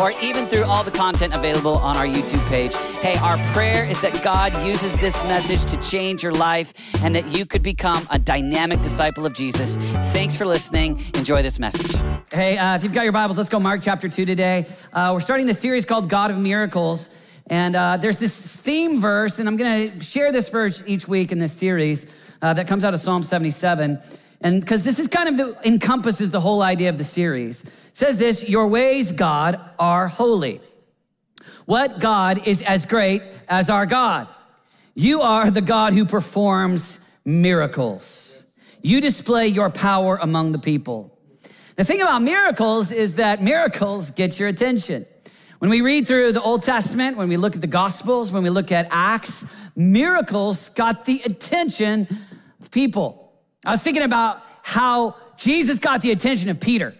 or even through all the content available on our YouTube page. Hey, our prayer is that God uses this message to change your life and that you could become a dynamic disciple of Jesus. Thanks for listening. Enjoy this message. Hey, uh, if you've got your Bibles, let's go Mark chapter 2 today. Uh, we're starting the series called God of Miracles. And uh, there's this theme verse, and I'm going to share this verse each week in this series uh, that comes out of Psalm 77. And because this is kind of the, encompasses the whole idea of the series. Says this, your ways, God, are holy. What God is as great as our God? You are the God who performs miracles. You display your power among the people. The thing about miracles is that miracles get your attention. When we read through the Old Testament, when we look at the Gospels, when we look at Acts, miracles got the attention of people. I was thinking about how Jesus got the attention of Peter.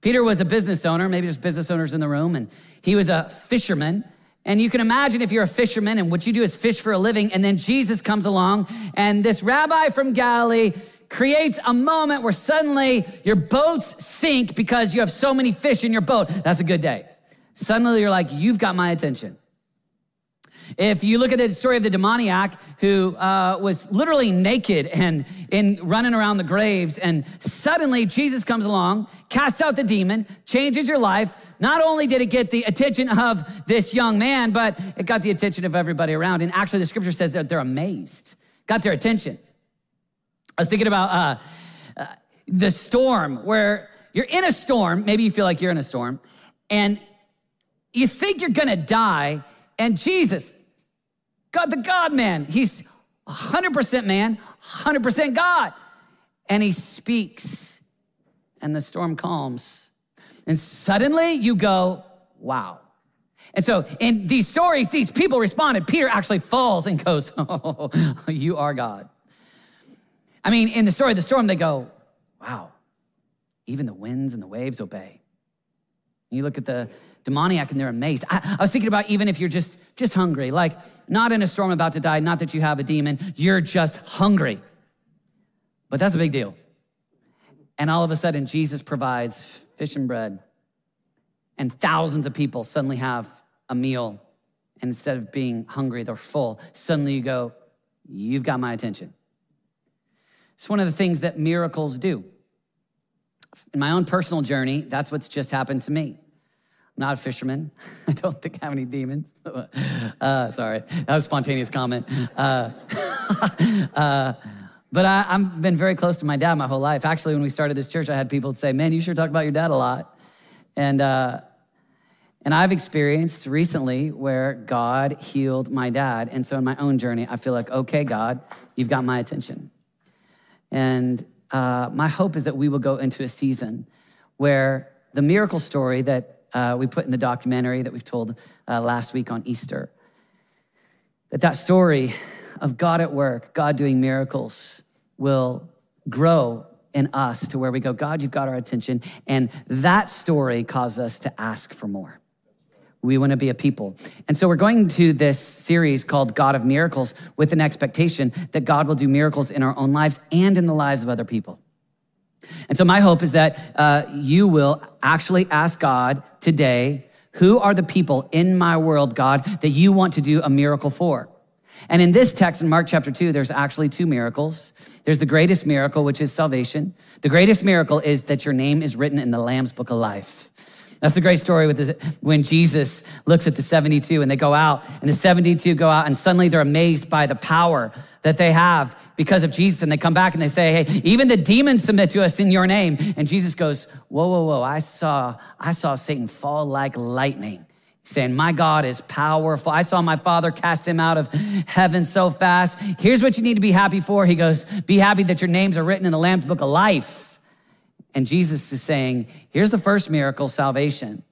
Peter was a business owner, maybe there's business owners in the room, and he was a fisherman. And you can imagine if you're a fisherman and what you do is fish for a living, and then Jesus comes along, and this rabbi from Galilee creates a moment where suddenly your boats sink because you have so many fish in your boat. That's a good day. Suddenly you're like, you've got my attention. If you look at the story of the demoniac who uh, was literally naked and in running around the graves, and suddenly Jesus comes along, casts out the demon, changes your life. Not only did it get the attention of this young man, but it got the attention of everybody around. And actually, the scripture says that they're amazed, got their attention. I was thinking about uh, uh, the storm where you're in a storm. Maybe you feel like you're in a storm, and you think you're gonna die and Jesus, God, the God man, he's 100% man, 100% God. And he speaks, and the storm calms. And suddenly you go, wow. And so in these stories, these people responded. Peter actually falls and goes, Oh, you are God. I mean, in the story of the storm, they go, Wow, even the winds and the waves obey. You look at the demoniac and they're amazed. I, I, was thinking about even if you're just just hungry, like not in a storm about to die, not that you have a demon, you're just hungry. But that's a big deal. And all of a sudden, Jesus provides fish and bread, and thousands of people suddenly have a meal. And instead of being hungry, they're full. Suddenly you go, You've got my attention. It's one of the things that miracles do. In my own personal journey, that's what's just happened to me. Not a fisherman. I don't think I have any demons. Uh, sorry, that was a spontaneous comment. Uh, uh, but I, have been very close to my dad my whole life. Actually, when we started this church, I had people say, "Man, you sure talk about your dad a lot." And uh, and I've experienced recently where God healed my dad, and so in my own journey, I feel like, okay, God, you've got my attention. And uh, my hope is that we will go into a season where the miracle story that uh, we put in the documentary that we've told uh, last week on Easter. That that story of God at work, God doing miracles, will grow in us to where we go, God, you've got our attention. And that story causes us to ask for more. We want to be a people. And so we're going to this series called God of Miracles with an expectation that God will do miracles in our own lives and in the lives of other people. And so my hope is that uh, you will actually ask God today, who are the people in my world, God, that you want to do a miracle for? And in this text in Mark chapter 2, there's actually two miracles. There's the greatest miracle, which is salvation. The greatest miracle is that your name is written in the Lamb's book of life. That's a great story with this, when Jesus looks at the 72 and they go out and the 72 go out and suddenly they're amazed by the power that they have because of Jesus. And they come back and they say, Hey, even the demons submit to us in your name. And Jesus goes, Whoa, whoa, whoa. I saw, I saw Satan fall like lightning saying, My God is powerful. I saw my father cast him out of heaven so fast. Here's what you need to be happy for. He goes, Be happy that your names are written in the Lamb's book of life. And Jesus is saying, here's the first miracle salvation.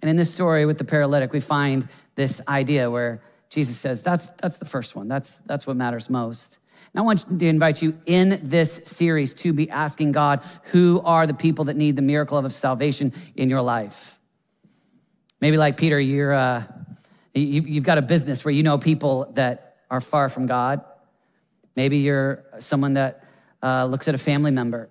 And in this story with the paralytic, we find this idea where Jesus says, that's, that's the first one. That's, that's what matters most. And I want to invite you in this series to be asking God, who are the people that need the miracle of salvation in your life? Maybe like Peter, you're, uh, you've got a business where you know people that are far from God. Maybe you're someone that uh, looks at a family member.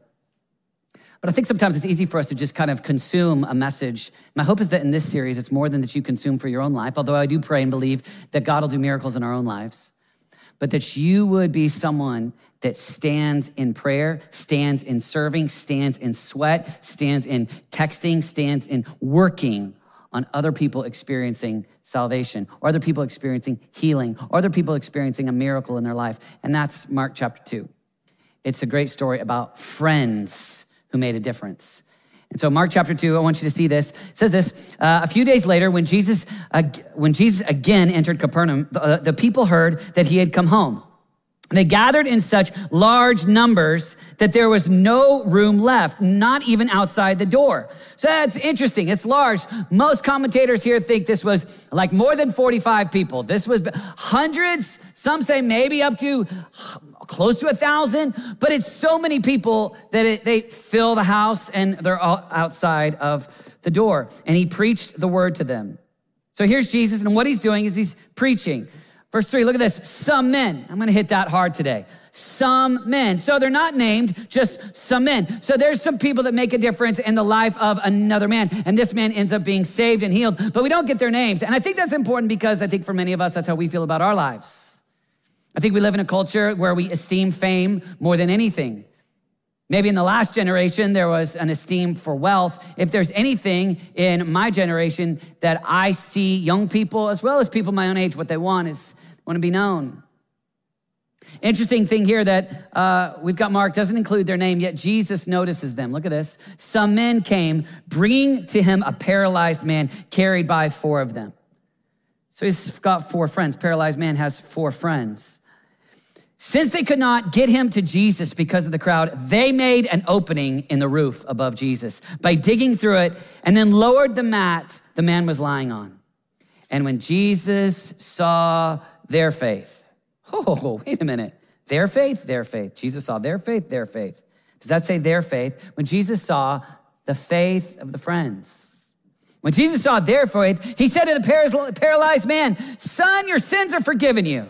But I think sometimes it's easy for us to just kind of consume a message. My hope is that in this series, it's more than that you consume for your own life, although I do pray and believe that God will do miracles in our own lives but that you would be someone that stands in prayer, stands in serving, stands in sweat, stands in texting, stands in working on other people experiencing salvation, or other people experiencing healing, or other people experiencing a miracle in their life. And that's Mark chapter 2. It's a great story about friends who made a difference. And so, Mark chapter 2, I want you to see this. It says this uh, A few days later, when Jesus, uh, when Jesus again entered Capernaum, the, uh, the people heard that he had come home. They gathered in such large numbers that there was no room left, not even outside the door. So that's interesting. It's large. Most commentators here think this was like more than 45 people. This was hundreds. Some say maybe up to close to a thousand, but it's so many people that it, they fill the house and they're all outside of the door. And he preached the word to them. So here's Jesus, and what he's doing is he's preaching. Verse three, look at this. Some men. I'm going to hit that hard today. Some men. So they're not named, just some men. So there's some people that make a difference in the life of another man. And this man ends up being saved and healed, but we don't get their names. And I think that's important because I think for many of us, that's how we feel about our lives. I think we live in a culture where we esteem fame more than anything. Maybe in the last generation, there was an esteem for wealth. If there's anything in my generation that I see young people, as well as people my own age, what they want is want to be known. Interesting thing here that uh, we've got Mark doesn't include their name, yet Jesus notices them. Look at this. Some men came bringing to him a paralyzed man carried by four of them. So he's got four friends. Paralyzed man has four friends. Since they could not get him to Jesus because of the crowd, they made an opening in the roof above Jesus by digging through it and then lowered the mat the man was lying on. And when Jesus saw their faith, oh, wait a minute. Their faith, their faith. Jesus saw their faith, their faith. Does that say their faith? When Jesus saw the faith of the friends. When Jesus saw their faith, he said to the paralyzed man, Son, your sins are forgiven you.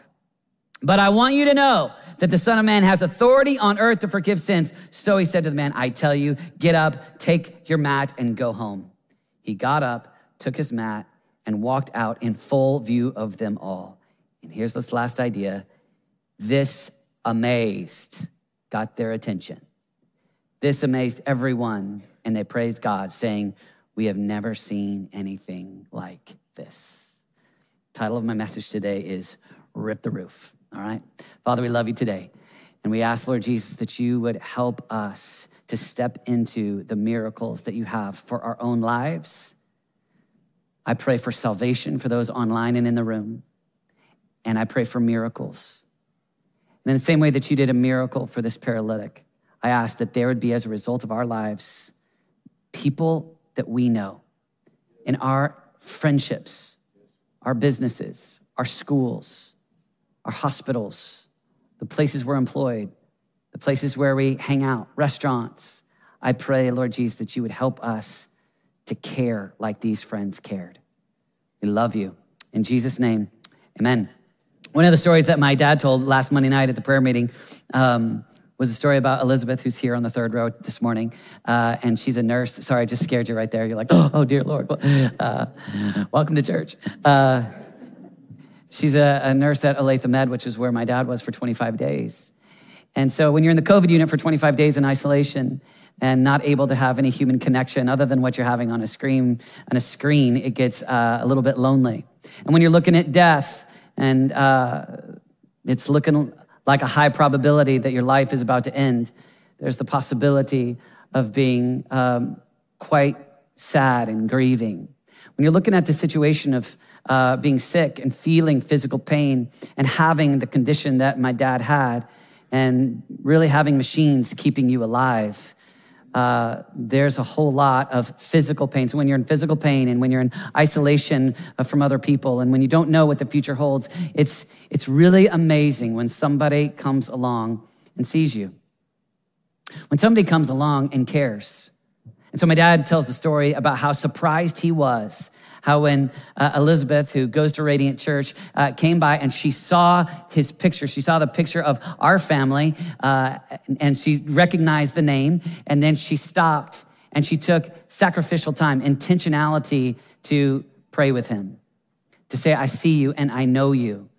But I want you to know that the Son of Man has authority on earth to forgive sins. So he said to the man, I tell you, get up, take your mat, and go home. He got up, took his mat, and walked out in full view of them all. And here's this last idea this amazed, got their attention. This amazed everyone, and they praised God, saying, We have never seen anything like this. Title of my message today is Rip the Roof. All right? Father, we love you today. And we ask, Lord Jesus, that you would help us to step into the miracles that you have for our own lives. I pray for salvation for those online and in the room. And I pray for miracles. And in the same way that you did a miracle for this paralytic, I ask that there would be, as a result of our lives, people that we know in our friendships, our businesses, our schools, our hospitals, the places we're employed, the places where we hang out, restaurants. I pray, Lord Jesus, that you would help us to care like these friends cared. We love you. In Jesus' name, amen. One of the stories that my dad told last Monday night at the prayer meeting um, was a story about Elizabeth, who's here on the third row this morning. Uh, and she's a nurse. Sorry, I just scared you right there. You're like, oh, oh dear Lord. Uh, welcome to church. Uh, She's a, a nurse at Olathe Med, which is where my dad was for 25 days. And so when you're in the COVID unit for 25 days in isolation and not able to have any human connection other than what you're having on a screen, on a screen, it gets uh, a little bit lonely. And when you're looking at death and uh, it's looking like a high probability that your life is about to end, there's the possibility of being um, quite sad and grieving. When you're looking at the situation of uh, being sick and feeling physical pain and having the condition that my dad had, and really having machines keeping you alive. Uh, there's a whole lot of physical pain. So when you're in physical pain and when you're in isolation uh, from other people and when you don't know what the future holds, it's, it's really amazing when somebody comes along and sees you. When somebody comes along and cares. And so my dad tells the story about how surprised he was how when uh, Elizabeth, who goes to Radiant Church, uh, came by and she saw his picture, she saw the picture of our family, uh, and she recognized the name, and then she stopped and she took sacrificial time, intentionality to pray with him, to say, I see you and I know you.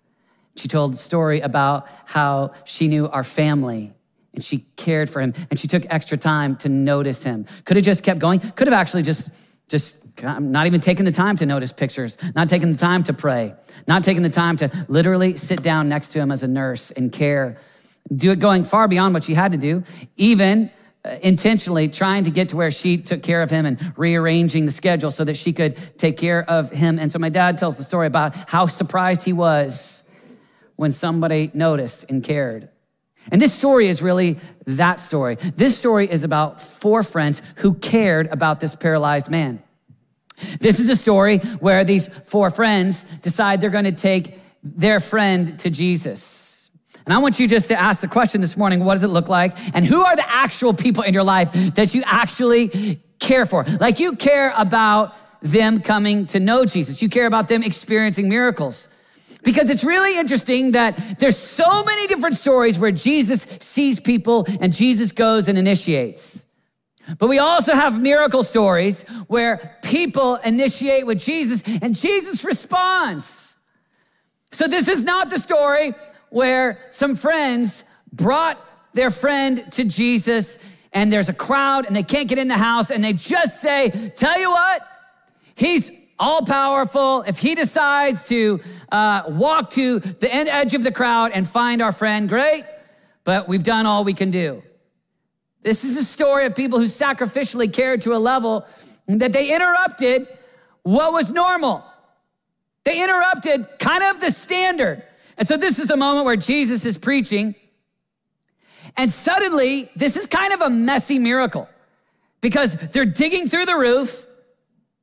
She told the story about how she knew our family and she cared for him and she took extra time to notice him. Could have just kept going, could have actually just just not even taking the time to notice pictures, not taking the time to pray, not taking the time to literally sit down next to him as a nurse and care. Do it going far beyond what she had to do, even uh, intentionally trying to get to where she took care of him and rearranging the schedule so that she could take care of him. And so my dad tells the story about how surprised he was when somebody noticed and cared. And this story is really that story. This story is about four friends who cared about this paralyzed man. This is a story where these four friends decide they're going to take their friend to Jesus. And I want you just to ask the question this morning what does it look like? And who are the actual people in your life that you actually care for? Like you care about them coming to know Jesus, you care about them experiencing miracles. Because it's really interesting that there's so many different stories where Jesus sees people and Jesus goes and initiates. But we also have miracle stories where people initiate with Jesus and Jesus responds. So this is not the story where some friends brought their friend to Jesus and there's a crowd and they can't get in the house and they just say, Tell you what, he's all powerful. If he decides to uh, walk to the end edge of the crowd and find our friend, great, but we've done all we can do. This is a story of people who sacrificially cared to a level that they interrupted what was normal. They interrupted kind of the standard. And so this is the moment where Jesus is preaching. And suddenly, this is kind of a messy miracle because they're digging through the roof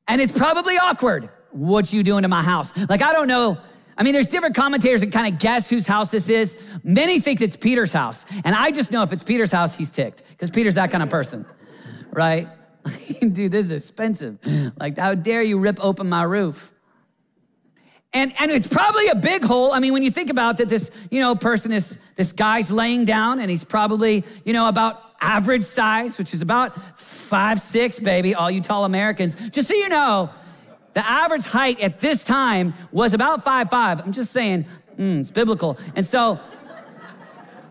and it's probably awkward. What you doing to my house? Like, I don't know. I mean, there's different commentators that kind of guess whose house this is. Many think it's Peter's house. And I just know if it's Peter's house, he's ticked because Peter's that kind of person, right? Dude, this is expensive. Like, how dare you rip open my roof? And, and it's probably a big hole. I mean, when you think about that, this, you know, person is, this guy's laying down and he's probably, you know, about average size, which is about five, six, baby, all you tall Americans. Just so you know, the average height at this time was about five, five. I'm just saying, mm, it's biblical. And so,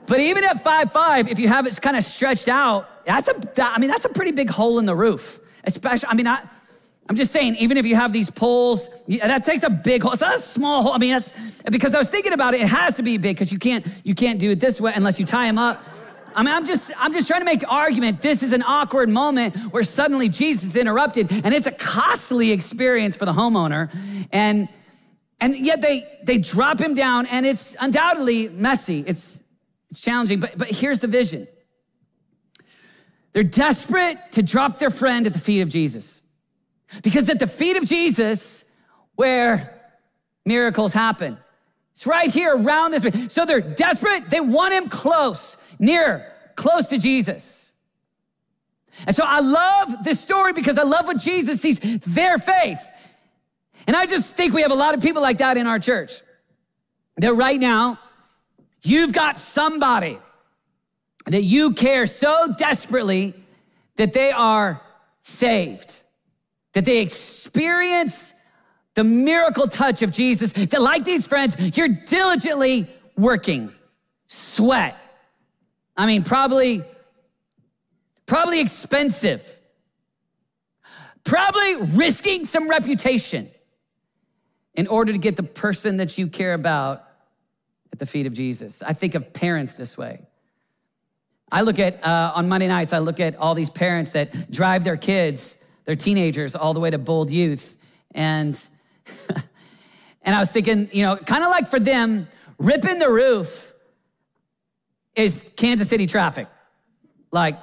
but even at five, five, if you have it kind of stretched out, that's a, I mean, that's a pretty big hole in the roof. Especially, I mean, I, I'm just saying, even if you have these poles, that takes a big hole. It's not a small hole. I mean, that's because I was thinking about it. It has to be big because you can't you can't do it this way unless you tie them up. I mean, I'm just, I'm just trying to make the argument. This is an awkward moment where suddenly Jesus is interrupted, and it's a costly experience for the homeowner. And and yet they they drop him down, and it's undoubtedly messy. It's it's challenging, but but here's the vision. They're desperate to drop their friend at the feet of Jesus. Because at the feet of Jesus, where miracles happen. It's right here around this. So they're desperate. They want him close, near, close to Jesus. And so I love this story because I love what Jesus sees their faith. And I just think we have a lot of people like that in our church. That right now, you've got somebody that you care so desperately that they are saved, that they experience the miracle touch of Jesus, that like these friends, you're diligently working, sweat. I mean, probably, probably expensive, probably risking some reputation in order to get the person that you care about at the feet of Jesus. I think of parents this way. I look at, uh, on Monday nights, I look at all these parents that drive their kids They're teenagers all the way to bold youth. And, and I was thinking, you know, kind of like for them, ripping the roof is Kansas City traffic. Like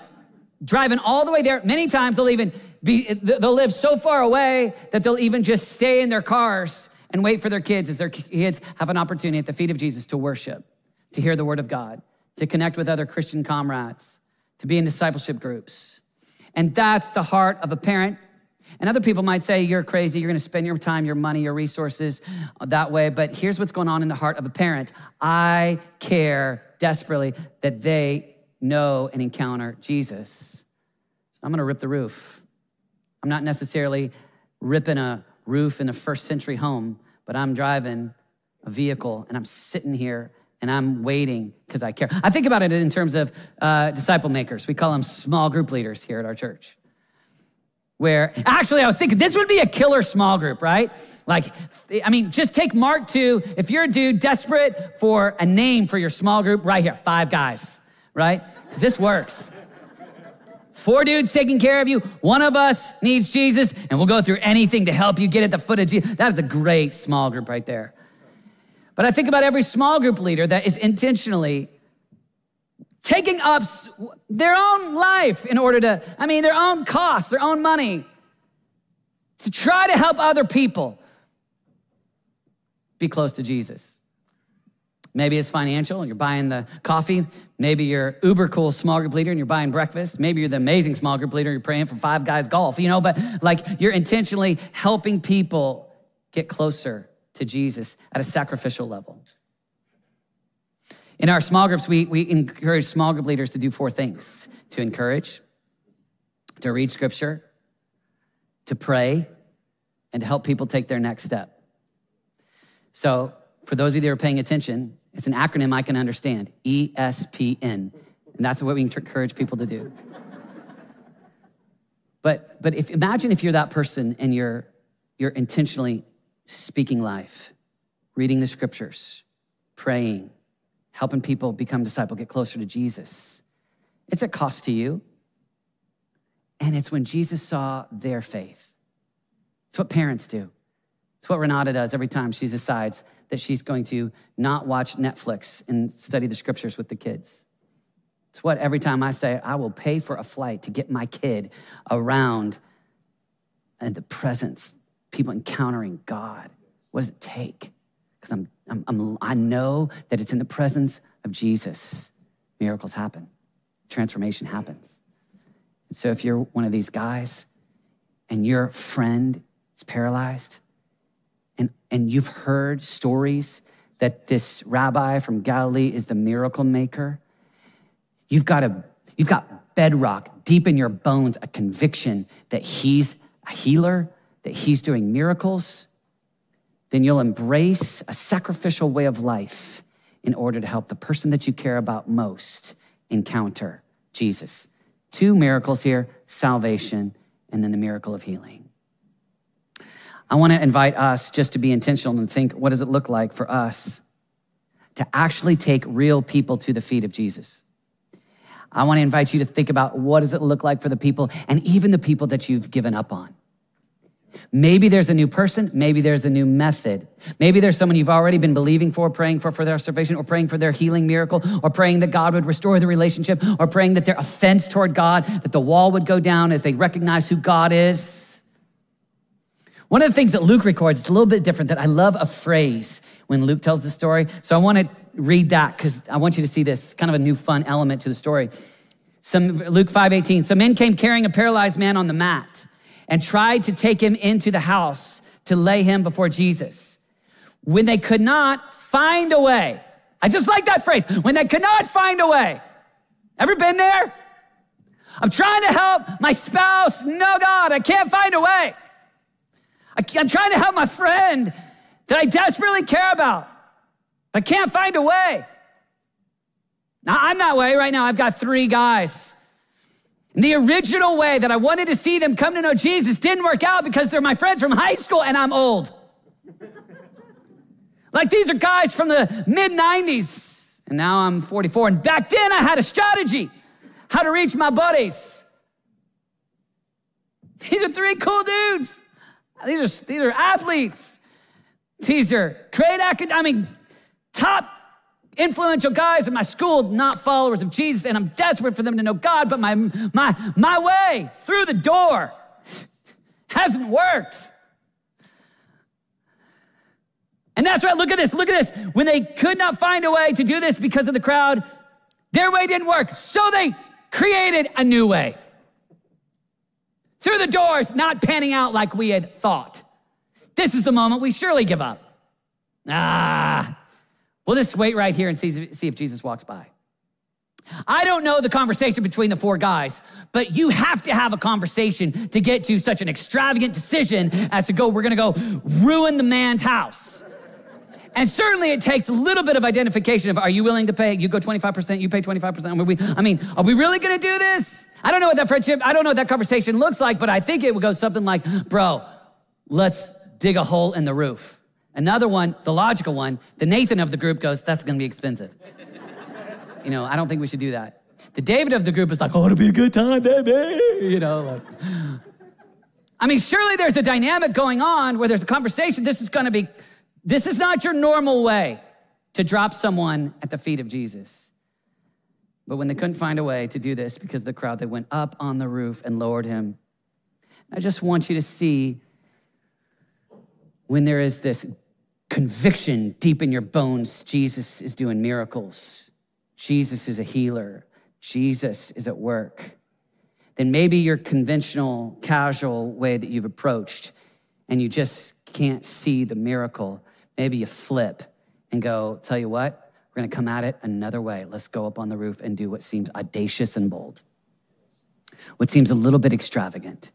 driving all the way there. Many times they'll even be, they'll live so far away that they'll even just stay in their cars and wait for their kids as their kids have an opportunity at the feet of Jesus to worship, to hear the word of God, to connect with other Christian comrades, to be in discipleship groups. And that's the heart of a parent. And other people might say, You're crazy. You're going to spend your time, your money, your resources that way. But here's what's going on in the heart of a parent I care desperately that they know and encounter Jesus. So I'm going to rip the roof. I'm not necessarily ripping a roof in a first century home, but I'm driving a vehicle and I'm sitting here and I'm waiting because I care. I think about it in terms of uh, disciple makers. We call them small group leaders here at our church. Where actually, I was thinking this would be a killer small group, right? Like, I mean, just take Mark 2. If you're a dude desperate for a name for your small group, right here, five guys, right? Because this works. Four dudes taking care of you. One of us needs Jesus, and we'll go through anything to help you get at the foot of Jesus. That is a great small group right there. But I think about every small group leader that is intentionally taking up their own life in order to, I mean, their own cost, their own money, to try to help other people be close to Jesus. Maybe it's financial and you're buying the coffee. Maybe you're uber cool small group leader and you're buying breakfast. Maybe you're the amazing small group leader, and you're praying for five guys golf, you know, but like you're intentionally helping people get closer to Jesus at a sacrificial level. In our small groups, we, we encourage small group leaders to do four things to encourage, to read scripture, to pray, and to help people take their next step. So, for those of you that are paying attention, it's an acronym I can understand ESPN. And that's what we encourage people to do. But, but if, imagine if you're that person and you're, you're intentionally speaking life, reading the scriptures, praying, helping people become disciple, get closer to Jesus. It's a cost to you. And it's when Jesus saw their faith. It's what parents do. It's what Renata does every time she decides that she's going to not watch Netflix and study the scriptures with the kids. It's what every time I say, I will pay for a flight to get my kid around and the presence, people encountering God. What does it take? Because I'm, I'm, I'm, I know that it's in the presence of Jesus. Miracles happen, transformation happens. And so if you're one of these guys and your friend is paralyzed, and, and you've heard stories that this rabbi from Galilee is the miracle maker. You've got a you've got bedrock deep in your bones, a conviction that he's a healer, that he's doing miracles. Then you'll embrace a sacrificial way of life in order to help the person that you care about most encounter Jesus. Two miracles here salvation and then the miracle of healing. I want to invite us just to be intentional and think what does it look like for us to actually take real people to the feet of Jesus? I want to invite you to think about what does it look like for the people and even the people that you've given up on. Maybe there's a new person. Maybe there's a new method. Maybe there's someone you've already been believing for, praying for, for their salvation, or praying for their healing miracle, or praying that God would restore the relationship, or praying that their offense toward God, that the wall would go down as they recognize who God is. One of the things that Luke records, it's a little bit different, that I love a phrase when Luke tells the story. So I want to read that because I want you to see this kind of a new fun element to the story. Some Luke 5:18. Some men came carrying a paralyzed man on the mat and tried to take him into the house to lay him before Jesus. When they could not find a way. I just like that phrase. When they could not find a way. Ever been there? I'm trying to help my spouse. No, God, I can't find a way. I'm trying to help my friend that I desperately care about. I can't find a way. Now, I'm that way right now. I've got three guys. The original way that I wanted to see them come to know Jesus didn't work out because they're my friends from high school and I'm old. like these are guys from the mid 90s, and now I'm 44. And back then I had a strategy how to reach my buddies. These are three cool dudes. These are, these are athletes. These are great academic, I mean, top influential guys in my school, not followers of Jesus, and I'm desperate for them to know God, but my, my, my way through the door hasn't worked. And that's right, look at this, look at this. When they could not find a way to do this because of the crowd, their way didn't work. So they created a new way. Through the doors, not panning out like we had thought. This is the moment we surely give up. Ah, we'll just wait right here and see, see if Jesus walks by. I don't know the conversation between the four guys, but you have to have a conversation to get to such an extravagant decision as to go, we're gonna go ruin the man's house. And certainly it takes a little bit of identification of are you willing to pay? You go 25%, you pay 25%. We, I mean, are we really gonna do this? I don't know what that friendship, I don't know what that conversation looks like, but I think it would go something like, bro, let's dig a hole in the roof. Another one, the logical one, the Nathan of the group goes, that's gonna be expensive. you know, I don't think we should do that. The David of the group is like, oh, it'll be a good time, baby. You know, like, I mean, surely there's a dynamic going on where there's a conversation. This is gonna be this is not your normal way to drop someone at the feet of Jesus. But when they couldn't find a way to do this because of the crowd, they went up on the roof and lowered him. I just want you to see when there is this conviction deep in your bones Jesus is doing miracles, Jesus is a healer, Jesus is at work. Then maybe your conventional, casual way that you've approached and you just can't see the miracle Maybe you flip and go, tell you what, we're gonna come at it another way. Let's go up on the roof and do what seems audacious and bold, what seems a little bit extravagant.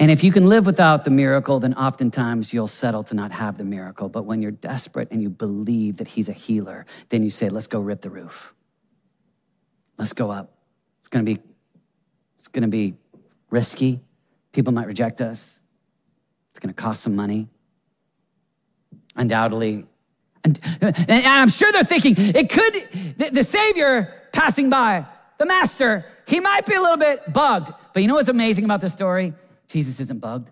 And if you can live without the miracle, then oftentimes you'll settle to not have the miracle. But when you're desperate and you believe that He's a healer, then you say, let's go rip the roof. Let's go up. It's gonna be, it's gonna be risky. People might reject us. It's gonna cost some money undoubtedly. And, and I'm sure they're thinking it could, the, the Savior passing by, the Master, he might be a little bit bugged. But you know what's amazing about this story? Jesus isn't bugged.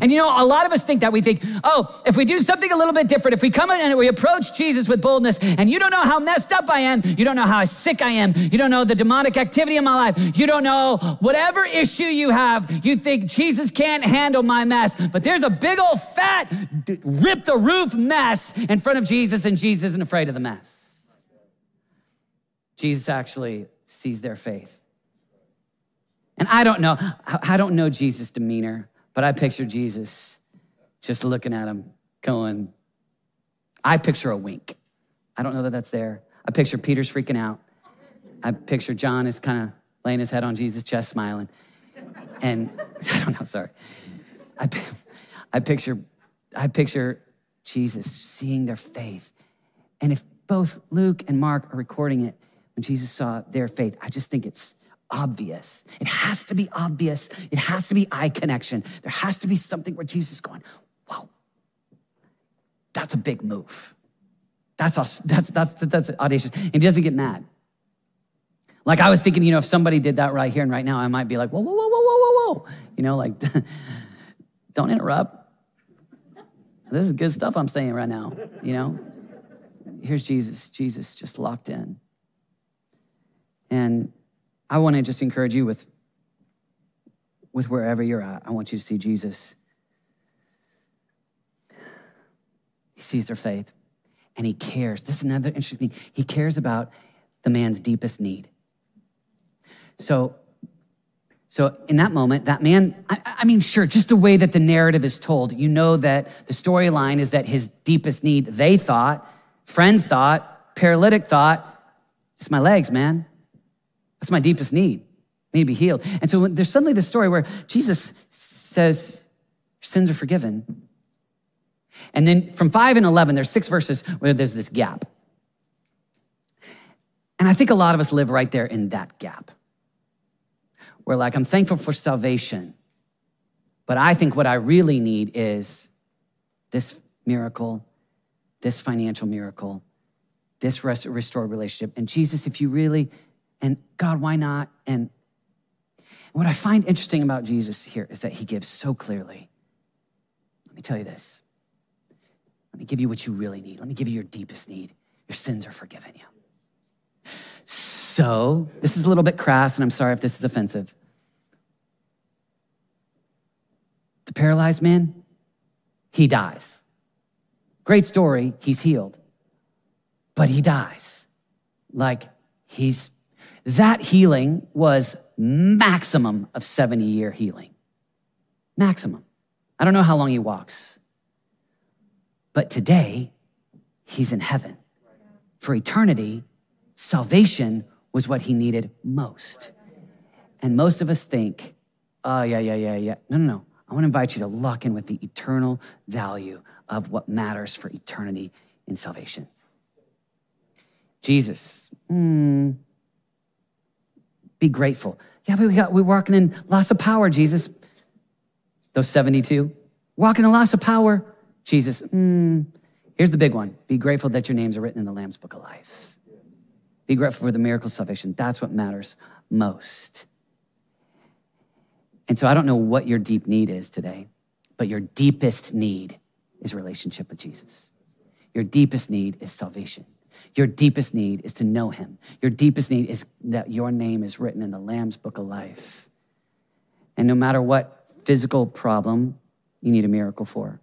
And you know, a lot of us think that we think, oh, if we do something a little bit different, if we come in and we approach Jesus with boldness, and you don't know how messed up I am, you don't know how sick I am, you don't know the demonic activity in my life, you don't know whatever issue you have, you think Jesus can't handle my mess. But there's a big old fat, rip the roof mess in front of Jesus, and Jesus isn't afraid of the mess. Jesus actually sees their faith. And I don't know, I don't know Jesus' demeanor. But I picture Jesus just looking at him, going, I picture a wink. I don't know that that's there. I picture Peter's freaking out. I picture John is kind of laying his head on Jesus' chest, smiling. And I don't know, sorry. I, I picture, I picture Jesus seeing their faith. And if both Luke and Mark are recording it when Jesus saw their faith, I just think it's obvious. It has to be obvious. It has to be eye connection. There has to be something where Jesus is going, whoa, that's a big move. That's, that's, that's, that's audacious. And he doesn't get mad. Like I was thinking, you know, if somebody did that right here and right now, I might be like, whoa, whoa, whoa, whoa, whoa, whoa, whoa. You know, like, don't interrupt. This is good stuff I'm saying right now, you know? Here's Jesus, Jesus just locked in. And I want to just encourage you with, with wherever you're at. I want you to see Jesus. He sees their faith and he cares. This is another interesting thing. He cares about the man's deepest need. So, so in that moment, that man, I, I, mean, sure, just the way that the narrative is told, you know that the storyline is that his deepest need, they thought, friends thought, paralytic thought, it's my legs, man. That's my deepest need. I need to be healed. And so there's suddenly this story where Jesus says, sins are forgiven. And then from 5 and 11, there's six verses where there's this gap. And I think a lot of us live right there in that gap. Where, like, I'm thankful for salvation, but I think what I really need is this miracle, this financial miracle, this rest- restored relationship. And Jesus, if you really and God, why not? And what I find interesting about Jesus here is that he gives so clearly. Let me tell you this. Let me give you what you really need. Let me give you your deepest need. Your sins are forgiven you. So, this is a little bit crass, and I'm sorry if this is offensive. The paralyzed man, he dies. Great story, he's healed. But he dies. Like he's, that healing was maximum of 70 year healing. Maximum. I don't know how long he walks. But today, he's in heaven. For eternity, salvation was what he needed most. And most of us think, oh, yeah, yeah, yeah, yeah. No, no, no. I want to invite you to lock in with the eternal value of what matters for eternity in salvation. Jesus, mm, be grateful. Yeah, but we got, we're walking in lots of power, Jesus. Those 72, walking in lots of power, Jesus. Mm, here's the big one be grateful that your names are written in the Lamb's Book of Life. Be grateful for the miracle of salvation. That's what matters most. And so I don't know what your deep need is today, but your deepest need is relationship with Jesus. Your deepest need is salvation. Your deepest need is to know him. Your deepest need is that your name is written in the Lamb's book of life. And no matter what physical problem you need a miracle for,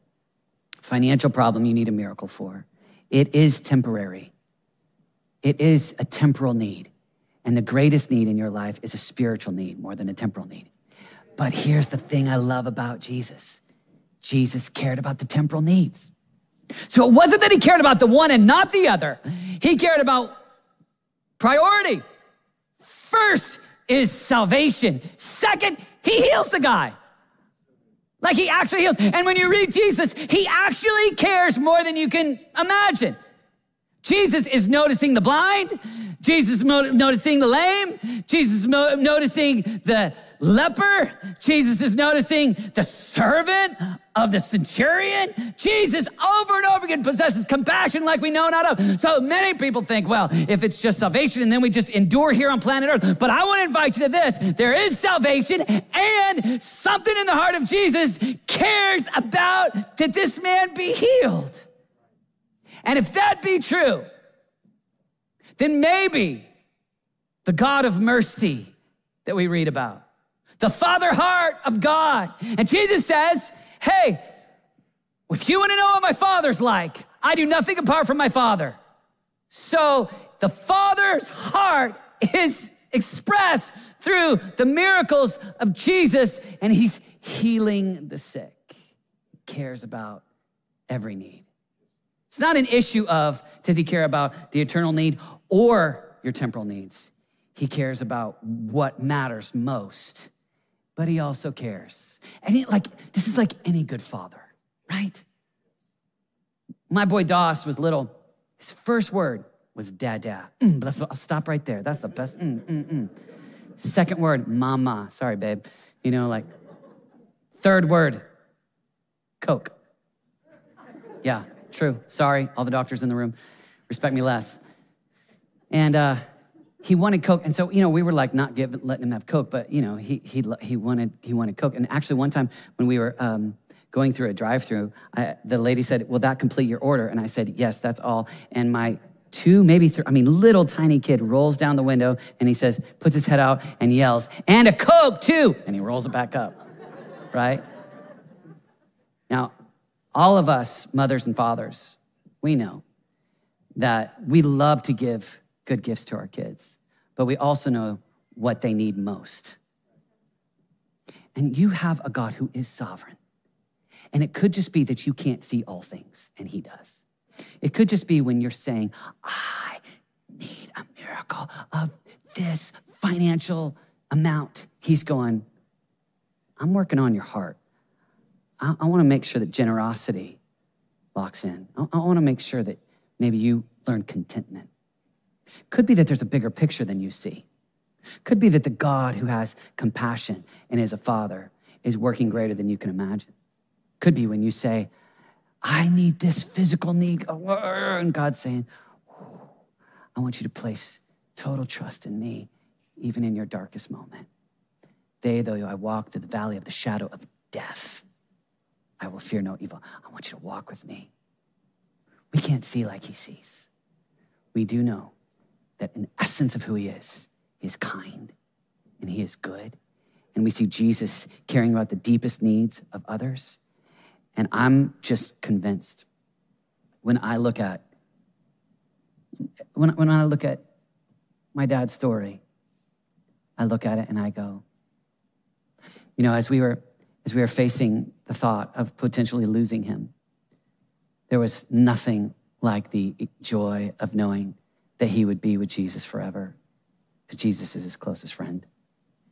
financial problem you need a miracle for, it is temporary. It is a temporal need. And the greatest need in your life is a spiritual need more than a temporal need. But here's the thing I love about Jesus Jesus cared about the temporal needs. So it wasn't that he cared about the one and not the other, he cared about priority. First is salvation, second, he heals the guy. Like he actually heals. And when you read Jesus, he actually cares more than you can imagine. Jesus is noticing the blind. Jesus noticing the lame. Jesus noticing the leper. Jesus is noticing the servant of the centurion. Jesus over and over again possesses compassion like we know not of. So many people think, well, if it's just salvation and then we just endure here on planet Earth. But I want to invite you to this. There is salvation and something in the heart of Jesus cares about that this man be healed. And if that be true, then maybe the God of mercy that we read about the father heart of God. And Jesus says, Hey, if you want to know what my father's like, I do nothing apart from my father. So the father's heart is expressed through the miracles of Jesus, and he's healing the sick. He cares about every need. It's not an issue of does he care about the eternal need or your temporal needs. He cares about what matters most but he also cares. And he, like, this is like any good father, right? My boy Doss was little. His first word was dada. Mm, but I'll stop right there. That's the best. Mm, mm, mm. Second word, mama. Sorry, babe. You know, like, third word, Coke. Yeah, true. Sorry, all the doctors in the room. Respect me less. And uh, he wanted Coke. And so, you know, we were like not giving, letting him have Coke, but you know, he, he, he wanted, he wanted Coke. And actually one time when we were um, going through a drive through, the lady said, will that complete your order? And I said, yes, that's all. And my two, maybe three, I mean, little tiny kid rolls down the window and he says, puts his head out and yells, and a Coke too. And he rolls it back up, right? Now, all of us, mothers and fathers, we know that we love to give good gifts to our kids, but we also know what they need most. And you have a God who is sovereign. And it could just be that you can't see all things, and He does. It could just be when you're saying, I need a miracle of this financial amount. He's going, I'm working on your heart. I, I want to make sure that generosity locks in. I, I want to make sure that maybe you learn contentment. Could be that there's a bigger picture than you see. Could be that the God who has compassion and is a father is working greater than you can imagine. Could be when you say, I need this physical need, and God's saying, I want you to place total trust in me, even in your darkest moment. They, though I walk through the valley of the shadow of death, I will fear no evil. I want you to walk with me. We can't see like he sees. We do know that in essence of who he is, he is kind and he is good. And we see Jesus caring about the deepest needs of others. And I'm just convinced when I look at when, when I look at my dad's story, I look at it and I go, you know, as we were as we were facing the thought of potentially losing him, there was nothing like the joy of knowing that he would be with Jesus forever, because Jesus is his closest friend.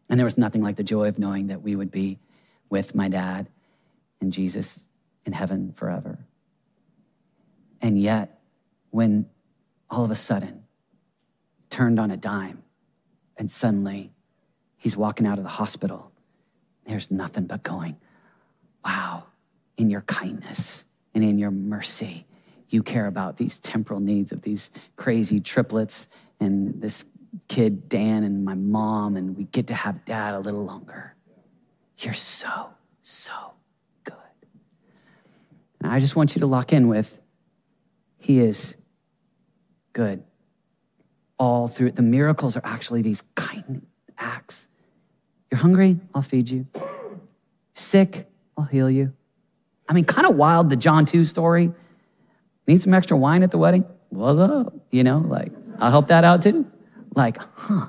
And there was nothing like the joy of knowing that we would be with my dad and Jesus in heaven forever. And yet, when all of a sudden turned on a dime and suddenly he's walking out of the hospital, there's nothing but going, in your kindness and in your mercy, you care about these temporal needs of these crazy triplets and this kid, Dan, and my mom, and we get to have dad a little longer. You're so, so good. And I just want you to lock in with He is good. All through it. The miracles are actually these kind acts. You're hungry? I'll feed you. Sick? I'll heal you. I mean, kind of wild, the John 2 story. Need some extra wine at the wedding? What's up? You know, like, I'll help that out too. Like, huh,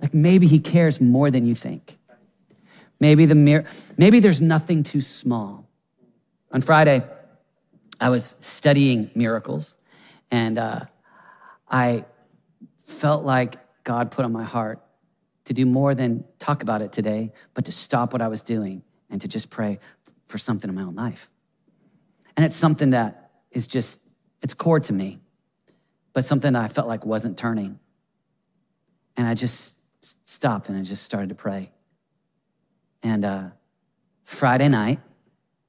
like maybe he cares more than you think. Maybe the mir- maybe there's nothing too small. On Friday, I was studying miracles, and uh, I felt like God put on my heart to do more than talk about it today, but to stop what I was doing and to just pray for something in my own life. And it's something that is just, it's core to me, but something that I felt like wasn't turning. And I just stopped and I just started to pray. And uh, Friday night,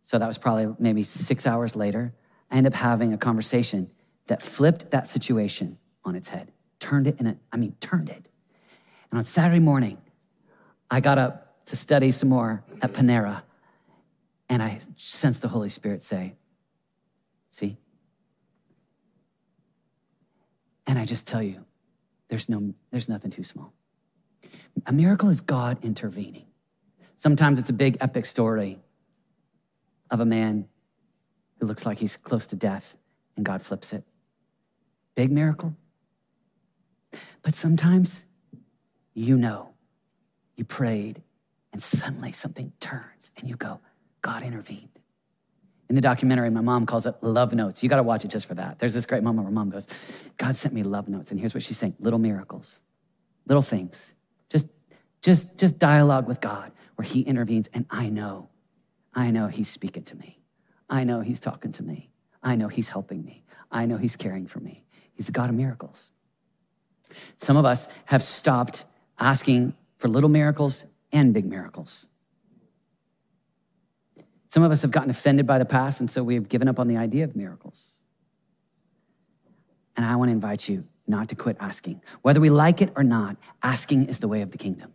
so that was probably maybe six hours later, I ended up having a conversation that flipped that situation on its head, turned it in a, I mean, turned it. And on Saturday morning, I got up to study some more at Panera, and I sense the Holy Spirit say, See? And I just tell you, there's, no, there's nothing too small. A miracle is God intervening. Sometimes it's a big epic story of a man who looks like he's close to death and God flips it. Big miracle. But sometimes you know you prayed and suddenly something turns and you go, God intervened. In the documentary, my mom calls it love notes. You got to watch it just for that. There's this great moment where mom goes, God sent me love notes. And here's what she's saying little miracles, little things, just, just, just dialogue with God where he intervenes. And I know, I know he's speaking to me. I know he's talking to me. I know he's helping me. I know he's caring for me. He's a God of miracles. Some of us have stopped asking for little miracles and big miracles. Some of us have gotten offended by the past, and so we have given up on the idea of miracles. And I want to invite you not to quit asking. Whether we like it or not, asking is the way of the kingdom.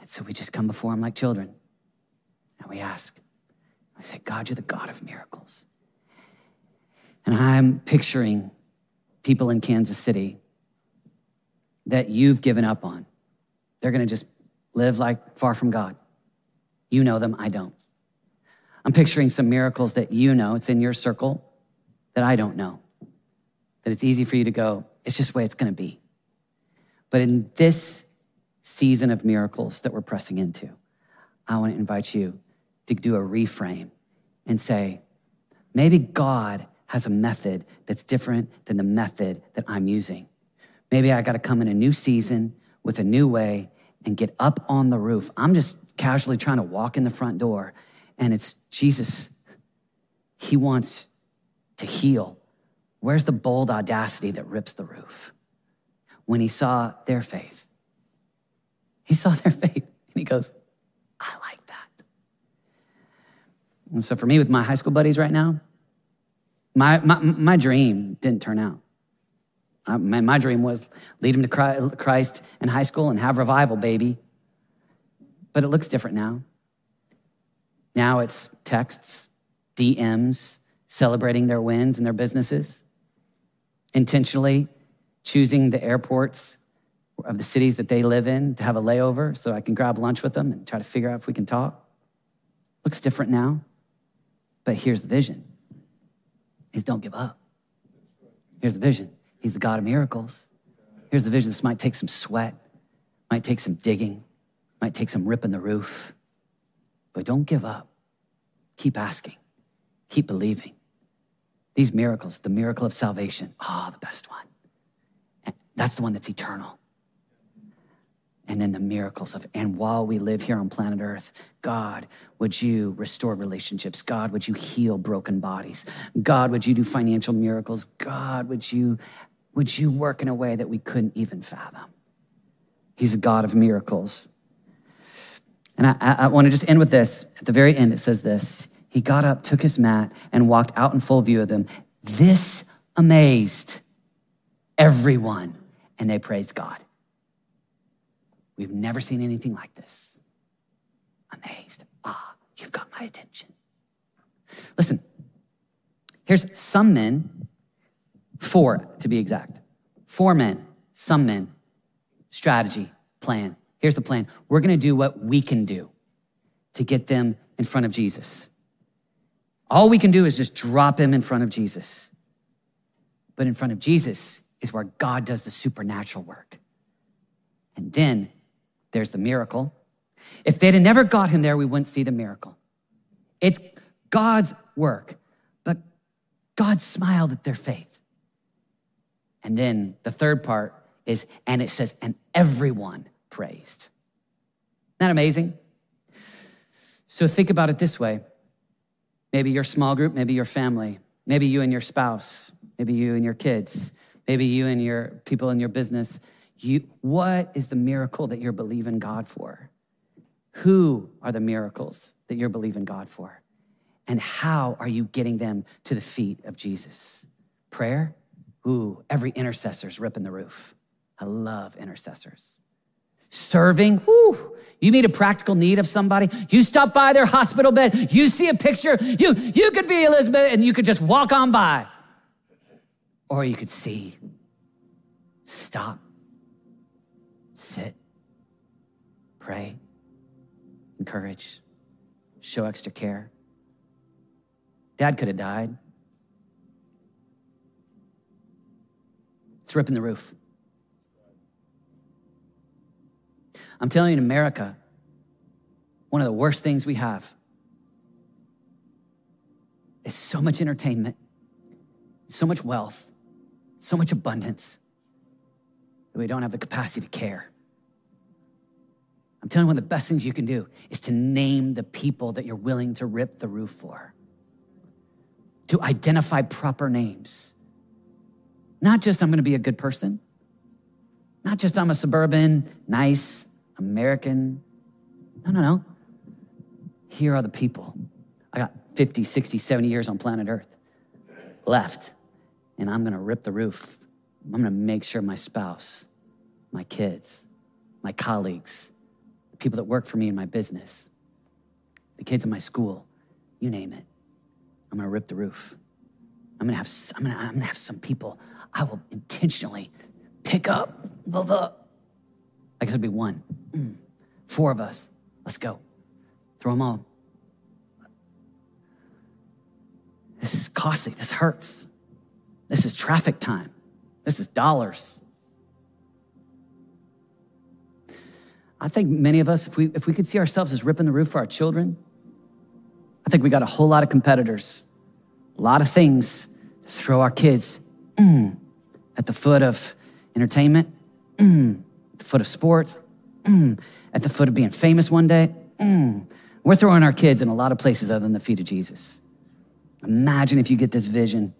And so we just come before Him like children and we ask. I say, God, you're the God of miracles. And I'm picturing people in Kansas City that you've given up on. They're going to just live like far from God. You know them, I don't. I'm picturing some miracles that you know, it's in your circle, that I don't know. That it's easy for you to go, it's just the way it's gonna be. But in this season of miracles that we're pressing into, I wanna invite you to do a reframe and say, maybe God has a method that's different than the method that I'm using. Maybe I gotta come in a new season with a new way and get up on the roof. I'm just casually trying to walk in the front door and it's Jesus. He wants to heal. Where's the bold audacity that rips the roof? When he saw their faith, he saw their faith and he goes, I like that. And so for me, with my high school buddies right now, my, my, my dream didn't turn out. my, my dream was lead them to Christ in high school and have revival, baby. but it looks different now. Now it's texts, DMs, celebrating their wins and their businesses, intentionally choosing the airports of the cities that they live in to have a layover so I can grab lunch with them and try to figure out if we can talk. Looks different now, but here's the vision is don't give up. Here's the vision. He's the God of miracles. Here's the vision. This might take some sweat, might take some digging, might take some ripping the roof, but don't give up. Keep asking, keep believing. These miracles, the miracle of salvation, oh, the best one. That's the one that's eternal. And then the miracles of, and while we live here on planet Earth, God, would you restore relationships? God, would you heal broken bodies? God, would you do financial miracles? God, would you, would you work in a way that we couldn't even fathom? He's a God of miracles. And I, I, I want to just end with this. At the very end, it says this He got up, took his mat, and walked out in full view of them. This amazed everyone, and they praised God. We've never seen anything like this. Amazed. Ah, you've got my attention. Listen, here's some men, four to be exact, four men, some men, strategy, plan. Here's the plan. We're going to do what we can do to get them in front of Jesus. All we can do is just drop him in front of Jesus. But in front of Jesus is where God does the supernatural work. And then there's the miracle. If they'd have never got him there, we wouldn't see the miracle. It's God's work, but God smiled at their faith. And then the third part is, and it says, and everyone praised. Isn't that amazing? So think about it this way maybe your small group, maybe your family, maybe you and your spouse, maybe you and your kids, maybe you and your people in your business you, what is the miracle that you're believing God for? Who are the miracles that you're believing God for? And how are you getting them to the feet of Jesus? Prayer? Ooh, every intercessor's ripping the roof. I love intercessors. Serving? Ooh, you meet a practical need of somebody. You stop by their hospital bed. You see a picture. You, you could be Elizabeth and you could just walk on by. Or you could see, stop sit, pray, encourage, show extra care. Dad could have died. It's ripping the roof. I'm telling you, in America, one of the worst things we have is so much entertainment, so much wealth, so much abundance that we don't have the capacity to care. I'm telling you, one of the best things you can do is to name the people that you're willing to rip the roof for, to identify proper names. Not just I'm gonna be a good person, not just I'm a suburban, nice American. No, no, no. Here are the people. I got 50, 60, 70 years on planet Earth left, and I'm gonna rip the roof. I'm gonna make sure my spouse my kids, my colleagues, the people that work for me in my business, the kids in my school, you name it. I'm gonna rip the roof. I'm gonna have, I'm gonna, I'm gonna have some people I will intentionally pick up. The, the, I guess it'd be one, four of us. Let's go. Throw them all. This is costly. This hurts. This is traffic time. This is dollars. I think many of us, if we, if we could see ourselves as ripping the roof for our children, I think we got a whole lot of competitors, a lot of things to throw our kids at the foot of entertainment, the foot of sports, mm, at the foot of being famous one day. Mm. We're throwing our kids in a lot of places other than the feet of Jesus. Imagine if you get this vision.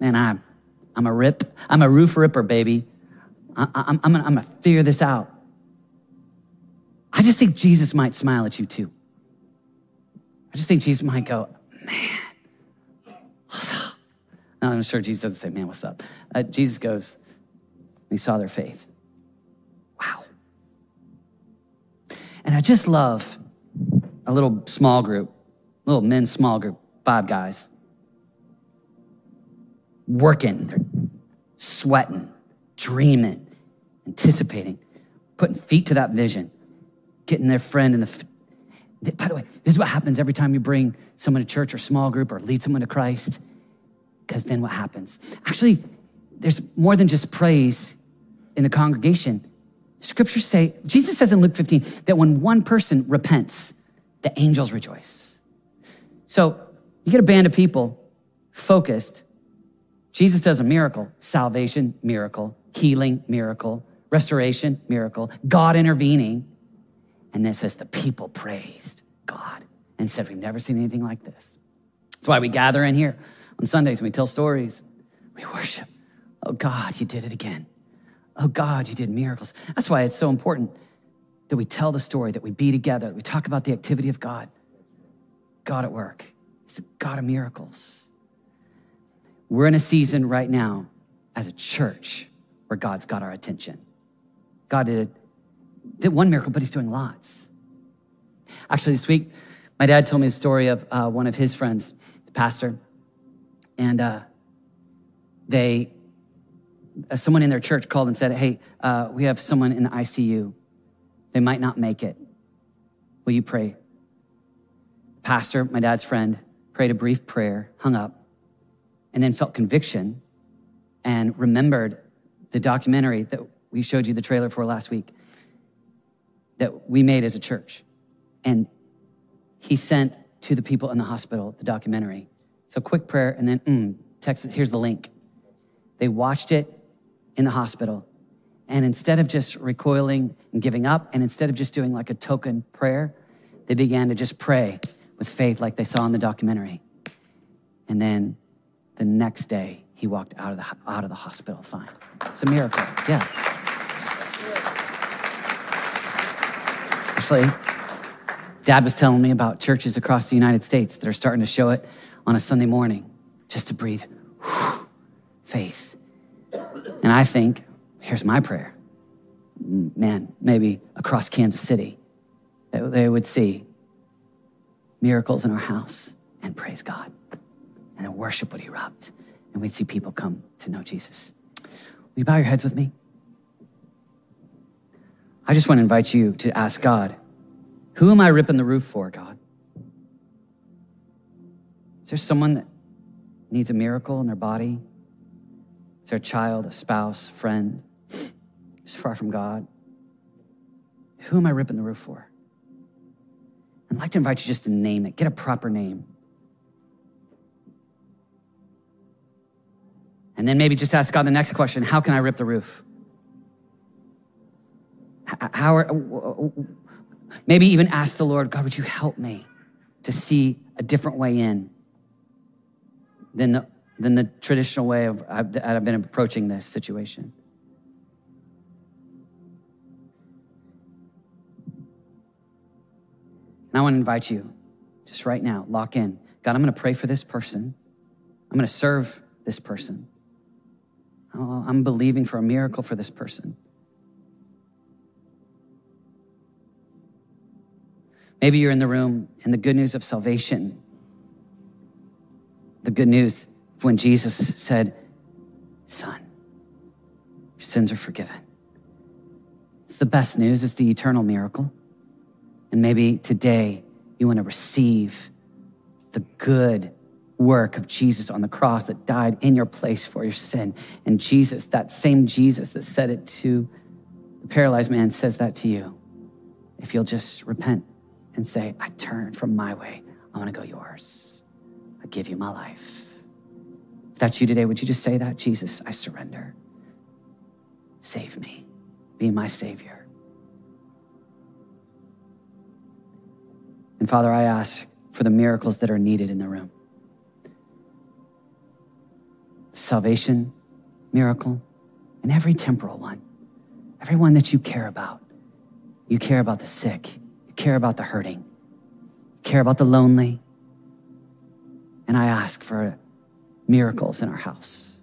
Man, I'm, I'm a rip, I'm a roof ripper, baby. I, I'm, I'm, gonna, I'm gonna figure this out. I just think Jesus might smile at you too. I just think Jesus might go, man, what's up? no, I'm sure Jesus doesn't say, man, what's up? Uh, Jesus goes, he saw their faith. And I just love a little small group, little men's small group, five guys, working, they're sweating, dreaming, anticipating, putting feet to that vision, getting their friend in the. By the way, this is what happens every time you bring someone to church or small group or lead someone to Christ. Because then what happens? Actually, there's more than just praise in the congregation. Scriptures say, Jesus says in Luke 15 that when one person repents, the angels rejoice. So you get a band of people focused. Jesus does a miracle salvation, miracle, healing, miracle, restoration, miracle, God intervening. And then says the people praised God and said, We've never seen anything like this. That's why we gather in here on Sundays and we tell stories. We worship. Oh God, you did it again. Oh God, you did miracles. That's why it's so important that we tell the story, that we be together, that we talk about the activity of God. God at work. He's the God of miracles. We're in a season right now as a church where God's got our attention. God did, did one miracle, but he's doing lots. Actually, this week, my dad told me a story of uh, one of his friends, the pastor, and uh, they, someone in their church called and said, "Hey, uh, we have someone in the ICU. They might not make it. Will you pray?" Pastor, my dad's friend, prayed a brief prayer, hung up, and then felt conviction and remembered the documentary that we showed you the trailer for last week that we made as a church. And he sent to the people in the hospital the documentary. So quick prayer and then mm, text, here's the link. They watched it in the hospital. And instead of just recoiling and giving up, and instead of just doing like a token prayer, they began to just pray with faith like they saw in the documentary. And then the next day, he walked out of the, out of the hospital fine. It's a miracle. Yeah. Actually, Dad was telling me about churches across the United States that are starting to show it on a Sunday morning just to breathe faith. And I think, here's my prayer man, maybe across Kansas City, they would see miracles in our house and praise God. And worship would erupt. And we'd see people come to know Jesus. Will you bow your heads with me? I just want to invite you to ask God, who am I ripping the roof for, God? Is there someone that needs a miracle in their body? Is there a child, a spouse, friend who's far from God? Who am I ripping the roof for? I'd like to invite you just to name it, get a proper name. And then maybe just ask God the next question How can I rip the roof? How are, maybe even ask the Lord, God, would you help me to see a different way in than the, than the traditional way of I've, I've been approaching this situation? And I want to invite you, just right now, lock in. God, I'm going to pray for this person. I'm going to serve this person. Oh, I'm believing for a miracle for this person. Maybe you're in the room and the good news of salvation, the good news when Jesus said, Son, your sins are forgiven. It's the best news, it's the eternal miracle. And maybe today you want to receive the good work of Jesus on the cross that died in your place for your sin. And Jesus, that same Jesus that said it to the paralyzed man, says that to you. If you'll just repent and say, I turn from my way. I want to go yours. I give you my life. That's you today, would you just say that? Jesus, I surrender. Save me. Be my Savior. And Father, I ask for the miracles that are needed in the room. salvation miracle and every temporal one, every one that you care about. You care about the sick, you care about the hurting, you care about the lonely. And I ask for miracles in our house,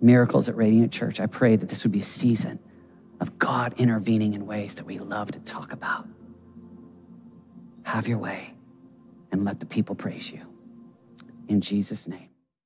miracles at Radiant Church. I pray that this would be a season of God intervening in ways that we love to talk about. Have your way and let the people praise you. In Jesus' name.